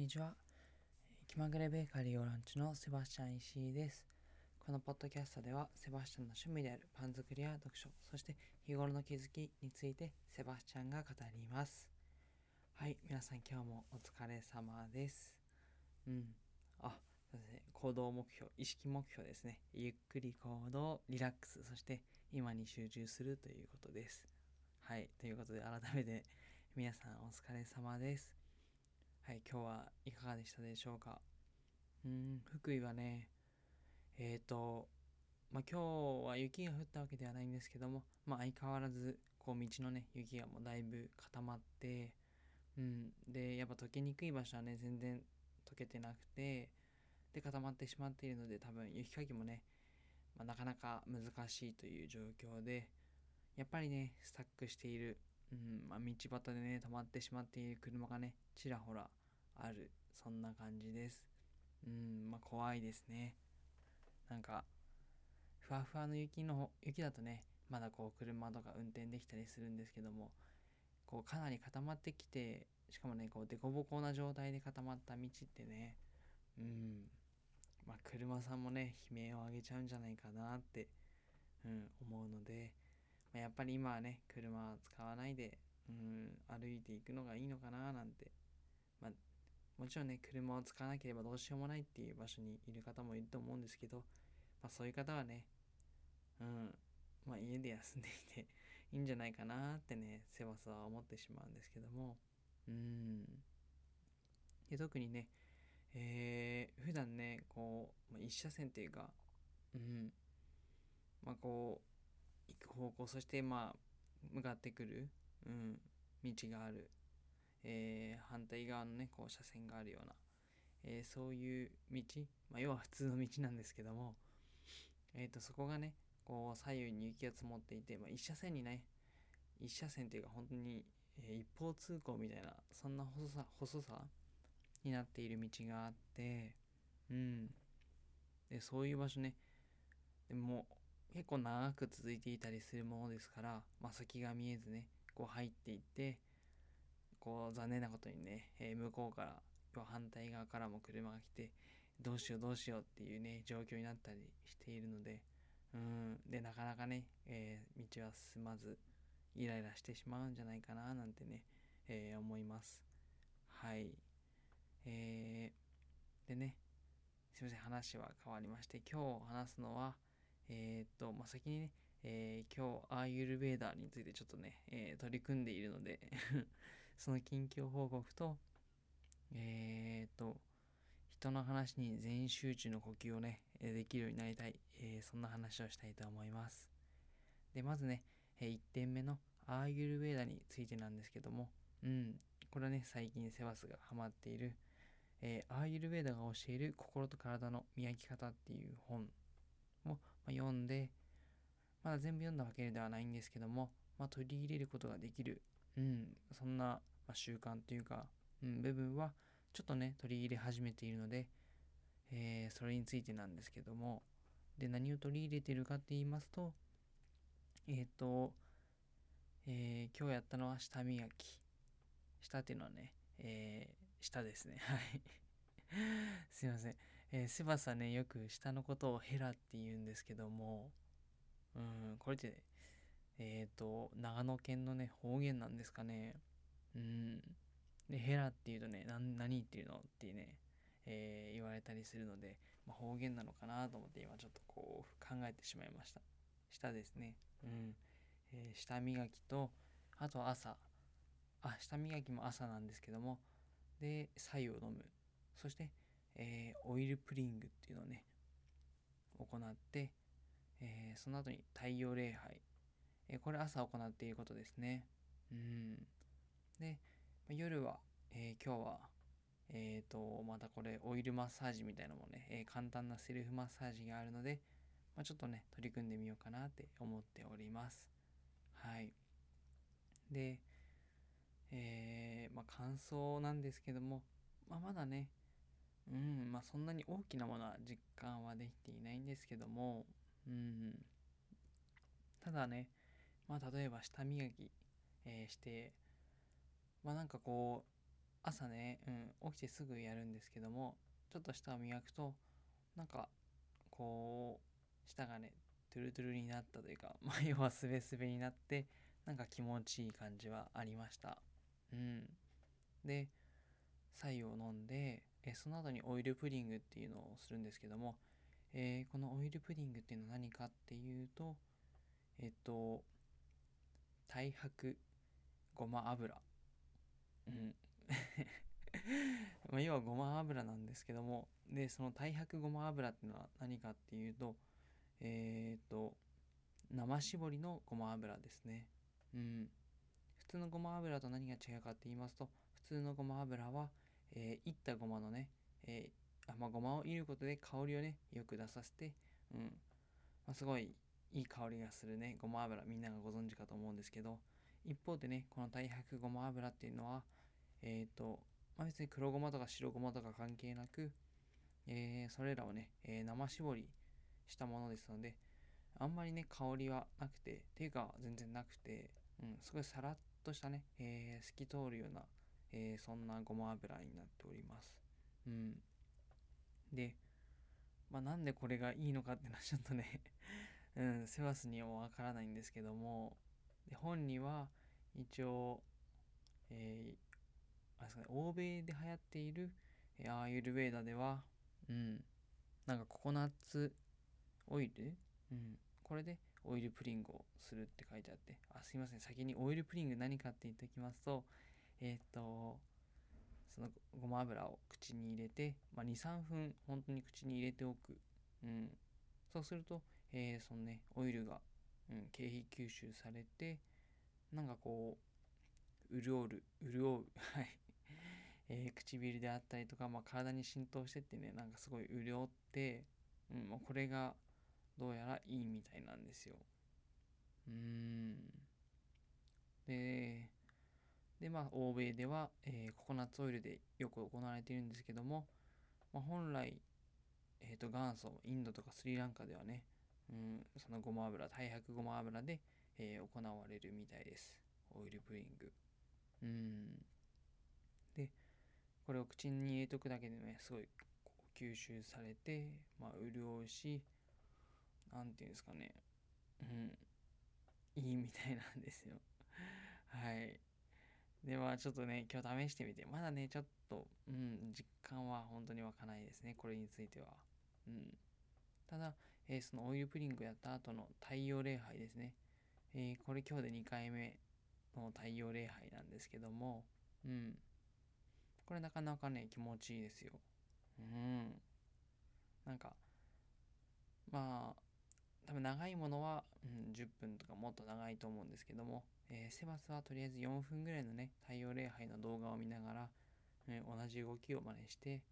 にちは。気まぐれベーカリーオランチのセバスチャン石井です。このポッドキャストでは、セバスチャンの趣味であるパン作りや読書、そして日頃の気づきについてセバスチャンが語ります。はい、皆さん今日もお疲れ様です。うん。あ、そうですね。行動目標、意識目標ですね。ゆっくり行動、リラックス、そして今に集中するということです。はい、ということで改めて皆さんお疲れ様です。はい、今日はいかがでしたでしょうか？うん、福井はね、えっ、ー、と、まあ、今日は雪が降ったわけではないんですけども、まあ、相変わらず、こう、道のね、雪がもうだいぶ固まって、うん、で、やっぱ溶けにくい場所はね、全然溶けてなくて、で、固まってしまっているので、多分雪かきもね、まあ、なかなか難しいという状況で、やっぱりね、スタックしている、うんまあ、道端でね、止まってしまっている車がね、ちらほらあるそんな感じです。うんまあ怖いですね。なんかふわふわの雪の雪だとねまだこう車とか運転できたりするんですけどもこうかなり固まってきてしかもねこう凸凹な状態で固まった道ってねうんまあ車さんもね悲鳴を上げちゃうんじゃないかなって、うん、思うので、まあ、やっぱり今はね車は使わないで、うん、歩いていくのがいいのかななんて、もちろんね、車を使わなければどうしようもないっていう場所にいる方もいると思うんですけど、まあそういう方はね、うん、まあ家で休んでいて いいんじゃないかなってね、セバスは思ってしまうんですけども、うん。で特にね、えー、普段ね、こう、まあ、一車線っていうか、うん、まあこう、行く方向、そしてまあ、向かってくる、うん、道があるえー、反対側のねこう車線があるような、えー、そういう道、まあ、要は普通の道なんですけども、えーと、そこがねこう左右に雪が積もっていて、まあ、一車線にね一車線っていうか本当に、え、一方通行みたいなそんな細さ細さになっている道があってうん。でそういう場所ねでも結構長く続いていたりするものですから、まあ、先が見えずねこう入っていってこう残念なことにね、えー、向こうから反対側からも車が来てどうしようどうしようっていうね状況になったりしているのでうんでなかなかね、えー、道は進まずイライラしてしまうんじゃないかななんてね、えー、思います。はい。えー、でねすいません話は変わりまして今日話すのはえー、っと、まあ、先にね、えー、今日アーユルベーダーについてちょっとね、えー、取り組んでいるのでその近況報告と、えー、と、人の話に全集中の呼吸をね、できるようになりたい、えー、そんな話をしたいと思います。で、まずね、え1点目のアーユルベーダについてなんですけども、うん、これはね、最近セバスがハマっている、えー、アーユルベーダが教える心と体の磨き方っていう本を、ま、読んで、まだ全部読んだわけではないんですけども、まあ、取り入れることができる、うん、そんなま、習慣というか、うん、部分はちょっとね取り入れ始めているので、えー、それについてなんですけども。で何を取り入れているかって言いますとえっ、ー、と、えー、今日やったのは舌磨き。舌っていうのはね、えー、舌ですね。はい。すいません、えー、セバスはねよく舌のことをヘラって言うんですけども。うんこれってえっ、ー、と長野県のね方言なんですかねうん。で、ヘラっていうとね、何何言ってるのってね、えー、言われたりするので、まあ、方言なのかなと思って今ちょっとこう考えてしまいました。舌ですね。うん。えー、舌磨きと、あと朝。あ、舌磨きも朝なんですけども、で、白湯を飲む。そして、えー、オイルプリングっていうのをね、行って、えー、その後に太陽礼拝。えこれ朝行っていることですね。うん。で、夜は、えー、今日は、えっ、ー、と、またこれオイルマッサージみたいなのもね、えー、簡単なセルフマッサージがあるので、まあ、ちょっとね、取り組んでみようかなって思っております。はい。で、えー、まあ、感想なんですけども、まあ、まだね、うん、まあ、そんなに大きなものは実感はできていないんですけども、うん、ただね、まあ、例えば舌磨き、えー、して、まあなんかこう朝ね、うん、起きてすぐやるんですけどもちょっと舌を磨くとなんかこう舌がねトゥルトゥルになったというか、まあ、要はすべすべになってなんか気持ちいい感じはありました。うん。で白湯を飲んでえその後にオイルプディングっていうのをするんですけども、えー、このオイルプディングっていうのは何かっていうとえっと太白ごま油。うん。ま要はごま油なんですけどもでその太白ごま油っていうのは何かっていうとえっ、と生搾りのごま油ですね。うん。普通のごま油と何が違うかって言いますと普通のごま油は、えー、いったごまのね、えー、まあ、ごまをいることで香りをねよく出させて、うん。まあ、すごいいい香りがするねごま油みんながご存知かと思うんですけど一方でねこの太白ごま油っていうのはえっ、ー、と、まあ、別に黒ごまとか白ごまとか関係なく、えー、それらをね、えー、生搾りしたものですのであんまりね香りはなくてっていうか全然なくて、うん、すごいさらっとしたね、え透き通るような、えそんなごま油になっております。うん、で、まあ、なんでこれがいいのかっていうのはちょっとねうん、セバスにはわからないんですけどもで本には一応、えー、あれですかね、欧米で流行っている、えー、アーユルベーダでは、うん、なんかココナッツオイル、うん、これでオイルプリングをするって書いてあって、あ、すいません、先にオイルプリング何かって言っておきますと、えっ、と、そのごま油を口に入れて、まあ、2、3分本当に口に入れておく。うん。そうすると、えー、そのね、オイルが、うん、経費吸収されて、なんかこう、潤う、潤う、はい。えー、唇であったりとか、まあ、体に浸透してってね、なんかすごい潤って、うん、もうこれがどうやらいいみたいなんですよ。うん。で、で、まあ、欧米では、えー、ココナッツオイルでよく行われているんですけども、まあ、本来、えっ、ー、と、元祖、インドとかスリランカではね、うん、そのごま油、太白ごま油で、えー、行われるみたいです。オイルプリング。うん。で、これを口に入れとくだけでね、すごい吸収されて、まあ、潤うし、なんていうんですかね、うん、いいみたいなんですよ。はい。で、まあちょっとね、今日試してみて、まだね、ちょっと、うん、実感は本当に湧かないですね、これについては。うん。ただ、え、そのオイルプリングやった後の太陽礼拝ですね。え、これ今日で2回目の太陽礼拝なんですけども、うん。これなかなかね、気持ちいいですよ。うん。なんか、まあ、多分長いものは、うん、10分とかもっと長いと思うんですけども、えー、セバスはとりあえず4分ぐらいのね、太陽礼拝の動画を見ながら、えー、同じ動きを真似して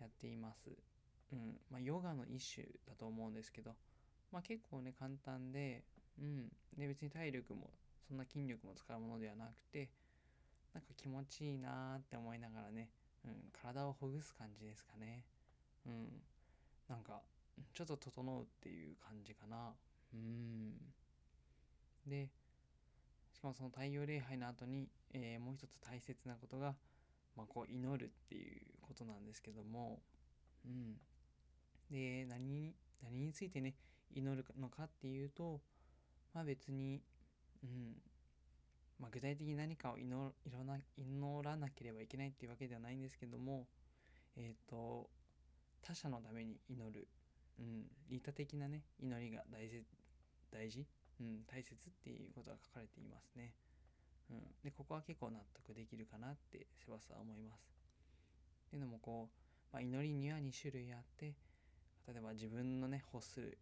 やっています。うん。まあ、ヨガの一種だと思うんですけど、まあ、結構ね、簡単で、うん。で、別に体力も、そんな筋力も使うものではなくて、なんか気持ちいいなって思いながらね、うん、体をほぐす感じですかね。うん。なんか、ちょっと整うっていう感じかな。うん。で、しかもその太陽礼拝の後に、えー、もう一つ大切なことが、まあ、こう祈るっていうことなんですけども、うん。で、何に、何についてね、祈るのかっていうと、まあ別に、うん、まあ、具体的に何かを祈な祈らなければいけないっていうわけではないんですけども、えっ、ー、と、他者のために祈る、うん、利他的なね、祈りが大事、大事、うん、大切っていうことが書かれていますね。うん、で、ここは結構納得できるかなってセバスは思います。っていうのもこう、まあ、祈りには2種類あって、例えば自分のね、欲する、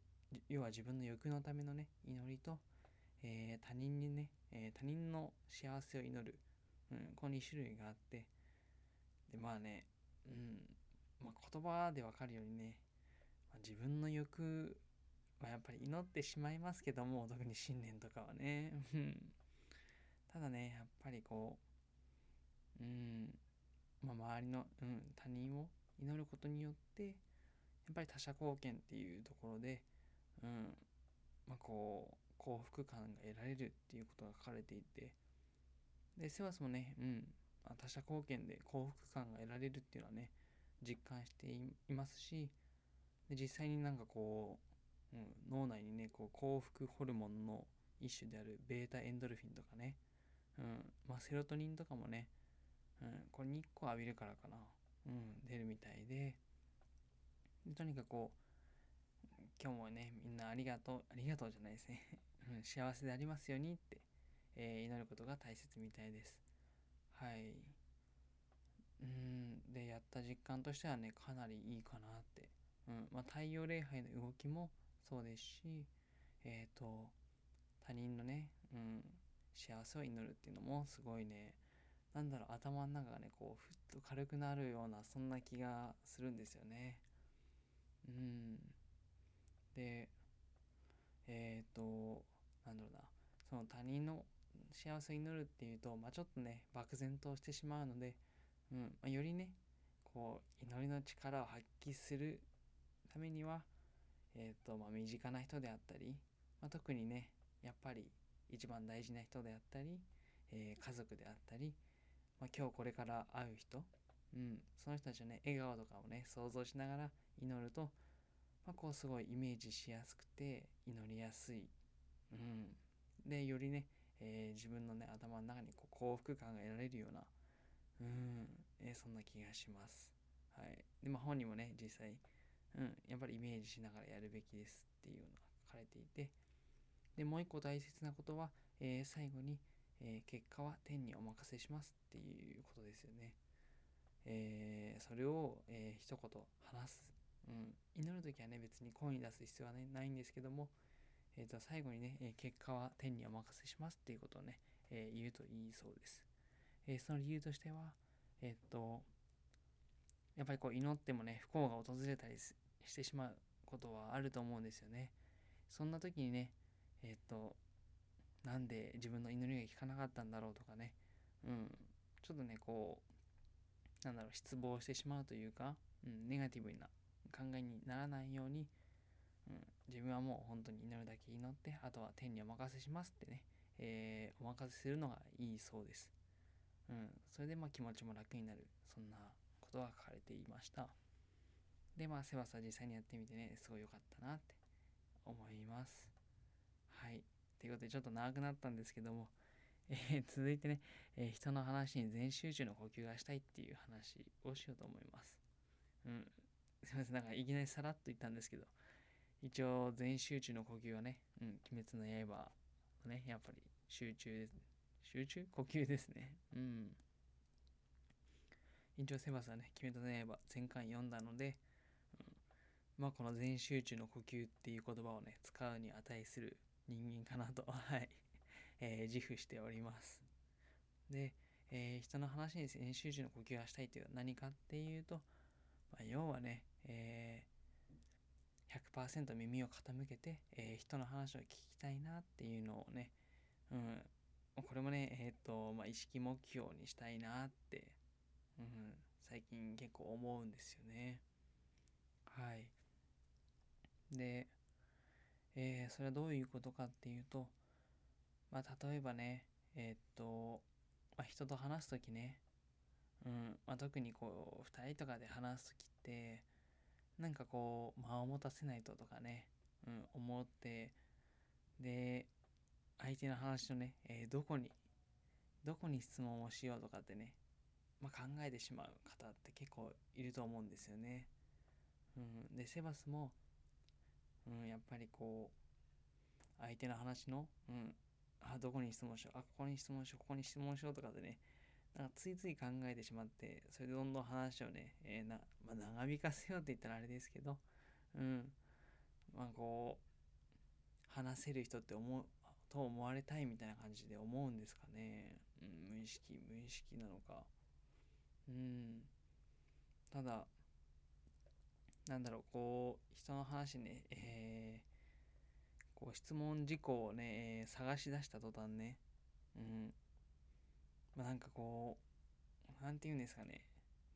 要は自分の欲のためのね、祈りと、えー、他人にね、えー、他人の幸せを祈る、うん、この2種類があって、で、まあね、うん、まあ、言葉でわかるようにね、まあ、自分の欲はやっぱり祈ってしまいますけども、特に新年とかはね、ただね、やっぱりこう、うん、まあ、周りの、うん、他人を祈ることによって、やっぱり他者貢献っていうところで、うん、まあ、こう、幸福感が得られるっていうことが書かれていて、で、セバスもね、うん。ま、他者貢献で幸福感が得られるっていうのはね実感していますしで実際になんかこう、うん、脳内にねこう幸福ホルモンの一種であるベータエンドルフィンとかね、うん。まあ、セロトニンとかもね、うん、これ日光浴びるからかな、うん、出るみたいで。とにかくこう今日もねみんなありがとうありがとうじゃないですね。幸せでありますようにって、えー、祈ることが大切みたいです。はい。うんでやった実感としてはねかなりいいかなって。うんまあ、太陽礼拝の動きもそうですし、えっ、ー、と他人のね、うん、幸せを祈るっていうのもすごいねなんだろう頭の中がねこうふっと軽くなるようなそんな気がするんですよね。うん、でえっ、ー、となんだろうな。その他人の幸せを祈るっていうと、まあ、ちょっとね漠然としてしまうので、うん。まあ、よりねこう祈りの力を発揮するためには、えーとまあ、身近な人であったり、まあ、特にねやっぱり一番大事な人であったり、えー、家族であったり、まあ、今日これから会う人、うん、その人たちのね笑顔とかをね想像しながら祈ると、まあ、こうすごいイメージしやすくて祈りやすい、うん、でよりね、えー、自分のね頭の中にこう幸福感が得られるような、うん。えー、そんな気がします。はい、でまあ本人もね実際うん、やっぱりイメージしながらやるべきですっていうのが書かれていて。でもう一個大切なことは、えー、最後に、え、結果は天にお任せしますっていうことですよね。えー、それを、えー、一言話す、うん、祈る時はね別に声に出す必要は、ね、ないんですけども、えー、と最後にね、え結果は天にお任せしますっていうことをね、え言うといいそうです。えその理由としては、えっとやっぱりこう祈ってもね不幸が訪れたりしてしまうことはあると思うんですよね。そんな時にねえっ、となんで自分の祈りが効かなかったんだろうとかねうん。ちょっとねこうなんだろう失望してしまうというか、うん、ネガティブな考えにならないように、うん、自分はもう本当に祈るだけ祈ってあとは天にお任せしますってね、えー、お任せするのがいいそうです、うん、それでまあ気持ちも楽になるそんなことが書かれていました。で、まあ、セバスは実際にやってみてね、すごい良かったなって思います。はい。ということで、ちょっと長くなったんですけども、えー、続いてね、えー、人の話に全集中の呼吸がしたいっていう話をしようと思います。うん。すいません、なんかいきなりさらっと言ったんですけど、一応全集中の呼吸はね、うん、鬼滅の刃ね、やっぱり集中です。集中？呼吸ですね。うん。院長セバスはね、決めたねば前回読んだので、うん、まあこの全集中の呼吸っていう言葉をね、使うに値する人間かなと、はい、えー、自負しております。で、えー、人の話に全集中の呼吸がしたいというのは何かっていうと、まあ、要はね、えー、100%耳を傾けて、えー、人の話を聞きたいなっていうのをね、うん、これもね、えっ、ー、と、まあ、意識目標にしたいなってうん、最近結構思うんですよね。はい。で、えー、それはどういうことかっていうと、まあ、例えばね、えー、っと、まあ、人と話す時ね、うんまあ、特にこう2人とかで話す時ってなんかこう間を持たせないととかね、うん、思ってで相手の話のね、えー、どこにどこに質問をしようとかってねまあ、考えてしまう方って結構いると思うんですよね。うん、でセバスも、うん、やっぱりこう相手の話の、うん、あどこに質問しようあここに質問しようここに質問しようとかでねなんかついつい考えてしまってそれでどんどん話をね、えー、なまあ、長引かせようって言ったらあれですけど、うん。まあ、こう話せる人って思うと思われたいみたいな感じで思うんですかね、うん、無意識無意識なのか。うん。ただなんだろうこう人の話ねえー、こう質問事項をね、えー、探し出した途端ねうん。まあ、なんかこうなんて言うんですかね。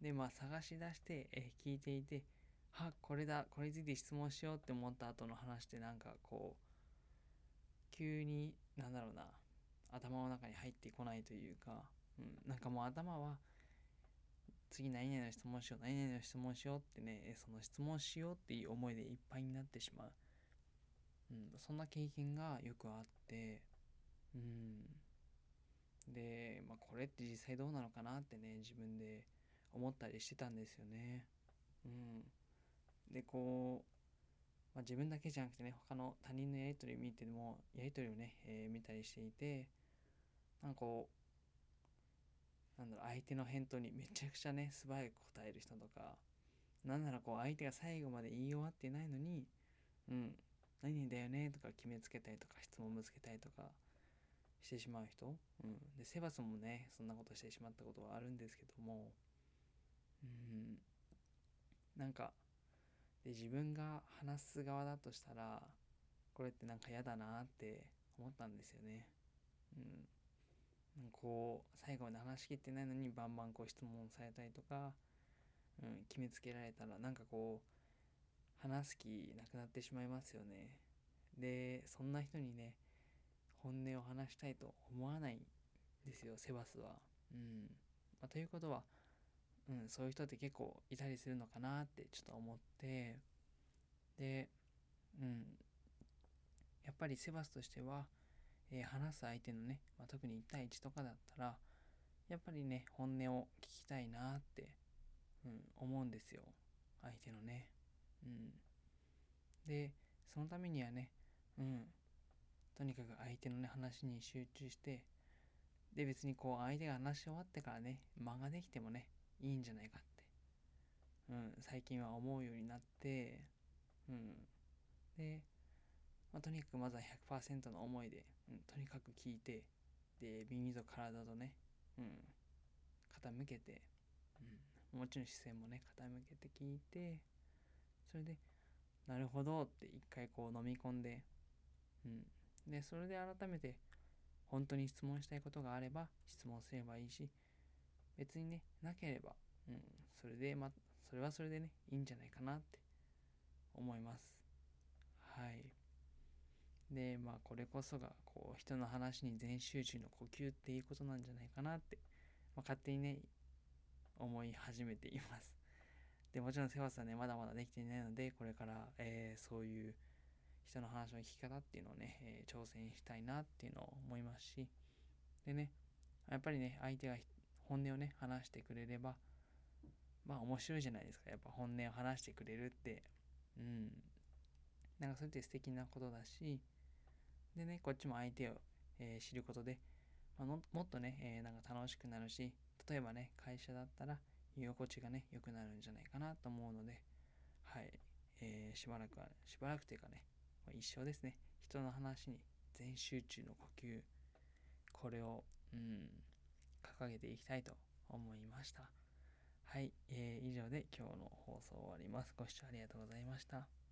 でまあ探し出して、え、聞いていてあこれだこれについて質問しようって思った後の話ってなんかこう急になんだろうな頭の中に入ってこないというかうん、なんかもう頭は次何々の質問しよう何々の質問しようってねその質問しようっていう思いでいっぱいになってしまう、うん、そんな経験がよくあってうん。で、まあ、これって実際どうなのかなってね自分で思ったりしてたんですよね。うん。でこう、まあ、自分だけじゃなくてね他の他人のやり取り見てもやり取りをね、えー、見たりしていてなんかこうなんだろう相手の返答にめちゃくちゃね素早く答える人とかなんならこう相手が最後まで言い終わってないのにうん何々だよねとか決めつけたりとか質問ぶつけたりとかしてしまう人、うん、でセバスもねそんなことしてしまったことはあるんですけども。うん。なんかで自分が話す側だとしたらこれってなんか嫌だなって思ったんですよね。うん、こう最後まで話しきってないのにバンバンこう質問されたりとか、うん、決めつけられたらなんかこう話す気なくなってしまいますよね。でそんな人にね本音を話したいと思わないんですよセバスは。うん。まあ、ということは、うん、そういう人って結構いたりするのかなってちょっと思って。でうん。やっぱりセバスとしてはえー、話す相手のね、まあ、特に1対1とかだったらやっぱりね本音を聞きたいなって、うん、思うんですよ。相手のね。うん。でそのためにはねうんとにかく相手のね話に集中してで別にこう相手が話し終わってからね間ができてもねいいんじゃないかって、うん、最近は思うようになってうん。でまあ、とにかくまずは100%の思いで、うん、とにかく聞いてで耳と体とね、うん、傾けて、うん、もちろん視線もね傾けて聞いてそれでなるほどって一回こう飲み込んで、うん、でそれで改めて本当に質問したいことがあれば質問すればいいし別にねなければ、うん、それでまそれはそれでねいいんじゃないかなって思います。はい。でまあこれこそがこう人の話に全集中の呼吸っていうことなんじゃないかなって、まあ、勝手にね思い始めています。でもちろんセバスはねまだまだできていないのでこれから、えー、そういう人の話の聞き方っていうのをね、えー、挑戦したいなっていうのを思いますし。でねやっぱりね相手が本音をね話してくれればまあ面白いじゃないですか。やっぱ本音を話してくれるって。うん。なんかそれって素敵なことだし。でね、こっちも相手を、えー、知ることで、まあ、もっとね、えー、なんか楽しくなるし、例えばね、会社だったら居心地がね、良くなるんじゃないかなと思うので、はい、えー、しばらくは、しばらくというかね、まあ、一生ですね、人の話に全集中の呼吸、これを、うん、掲げていきたいと思いました。はい、えー、以上で今日の放送終わります。ご視聴ありがとうございました。